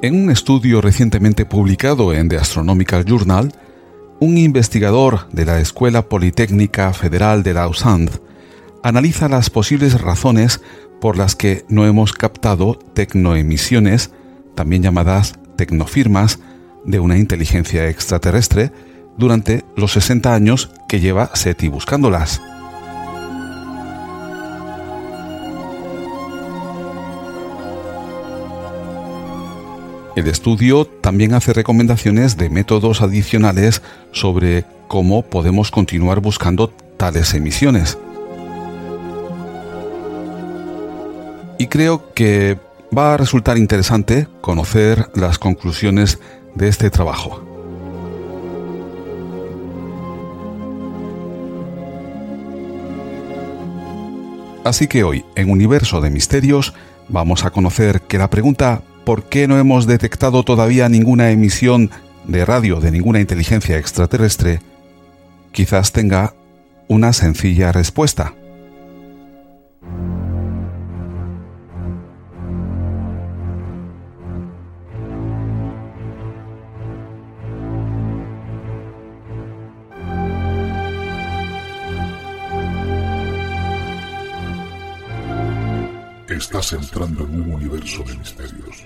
En un estudio recientemente publicado en The Astronomical Journal, un investigador de la Escuela Politécnica Federal de Lausanne analiza las posibles razones por las que no hemos captado tecnoemisiones, también llamadas tecnofirmas, de una inteligencia extraterrestre durante los 60 años que lleva SETI buscándolas. El estudio también hace recomendaciones de métodos adicionales sobre cómo podemos continuar buscando tales emisiones. Y creo que va a resultar interesante conocer las conclusiones de este trabajo. Así que hoy, en Universo de Misterios, vamos a conocer que la pregunta ¿por qué no hemos detectado todavía ninguna emisión de radio de ninguna inteligencia extraterrestre? quizás tenga una sencilla respuesta. Estás entrando en un universo de misterios.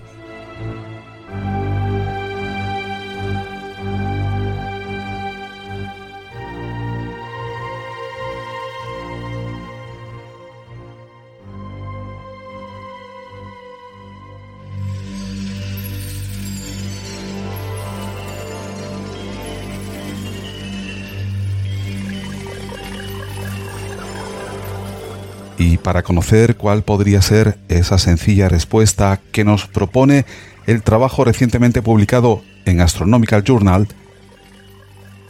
Y para conocer cuál podría ser esa sencilla respuesta que nos propone el trabajo recientemente publicado en Astronomical Journal,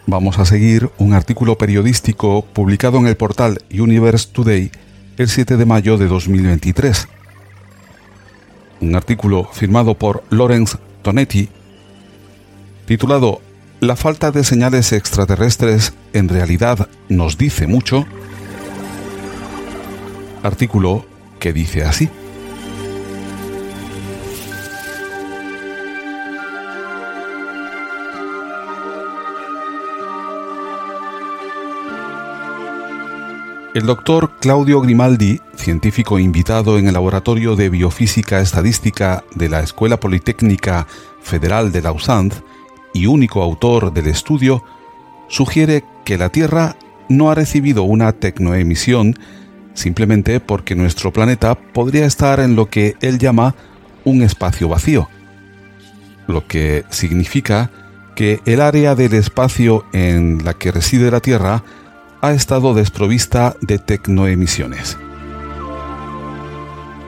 vamos a seguir un artículo periodístico publicado en el portal Universe Today el 7 de mayo de 2023. Un artículo firmado por Lawrence Tonetti titulado La falta de señales extraterrestres en realidad nos dice mucho artículo que dice así. El doctor Claudio Grimaldi, científico invitado en el Laboratorio de Biofísica Estadística de la Escuela Politécnica Federal de Lausanne y único autor del estudio, sugiere que la Tierra no ha recibido una tecnoemisión simplemente porque nuestro planeta podría estar en lo que él llama un espacio vacío, lo que significa que el área del espacio en la que reside la Tierra ha estado desprovista de tecnoemisiones.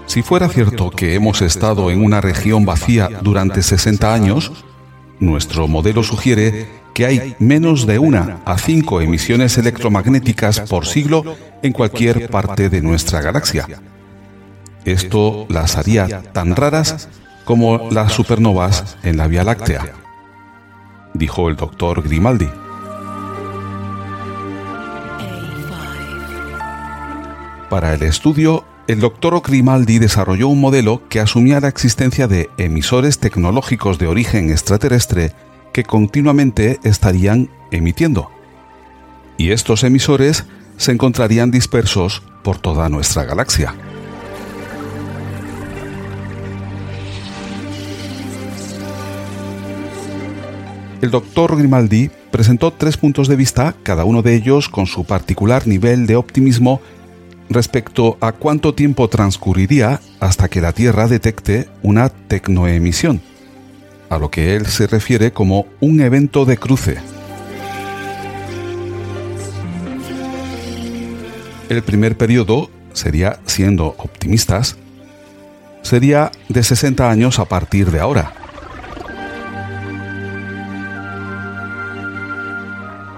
Si fuera cierto que hemos estado en una región vacía durante 60 años, nuestro modelo sugiere que hay menos de una a cinco emisiones electromagnéticas por siglo en cualquier parte de nuestra galaxia. Esto las haría tan raras como las supernovas en la Vía Láctea, dijo el doctor Grimaldi. Para el estudio, el doctor Grimaldi desarrolló un modelo que asumía la existencia de emisores tecnológicos de origen extraterrestre que continuamente estarían emitiendo. Y estos emisores se encontrarían dispersos por toda nuestra galaxia. El doctor Grimaldi presentó tres puntos de vista, cada uno de ellos con su particular nivel de optimismo respecto a cuánto tiempo transcurriría hasta que la Tierra detecte una tecnoemisión, a lo que él se refiere como un evento de cruce. El primer periodo sería, siendo optimistas, sería de 60 años a partir de ahora.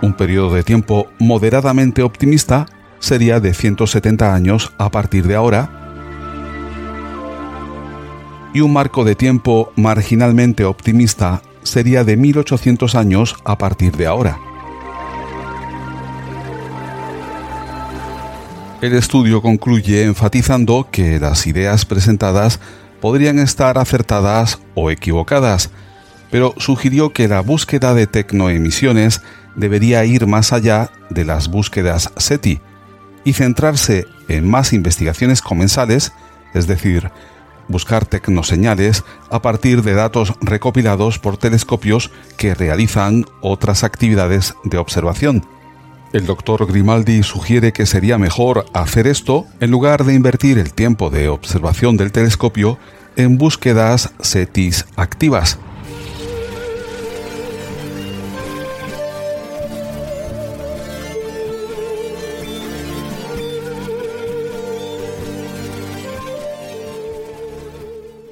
Un periodo de tiempo moderadamente optimista sería de 170 años a partir de ahora. Y un marco de tiempo marginalmente optimista sería de 1800 años a partir de ahora. El estudio concluye enfatizando que las ideas presentadas podrían estar acertadas o equivocadas, pero sugirió que la búsqueda de tecnoemisiones debería ir más allá de las búsquedas SETI y centrarse en más investigaciones comensales, es decir, buscar tecnoseñales a partir de datos recopilados por telescopios que realizan otras actividades de observación. El doctor Grimaldi sugiere que sería mejor hacer esto en lugar de invertir el tiempo de observación del telescopio en búsquedas SETIs activas.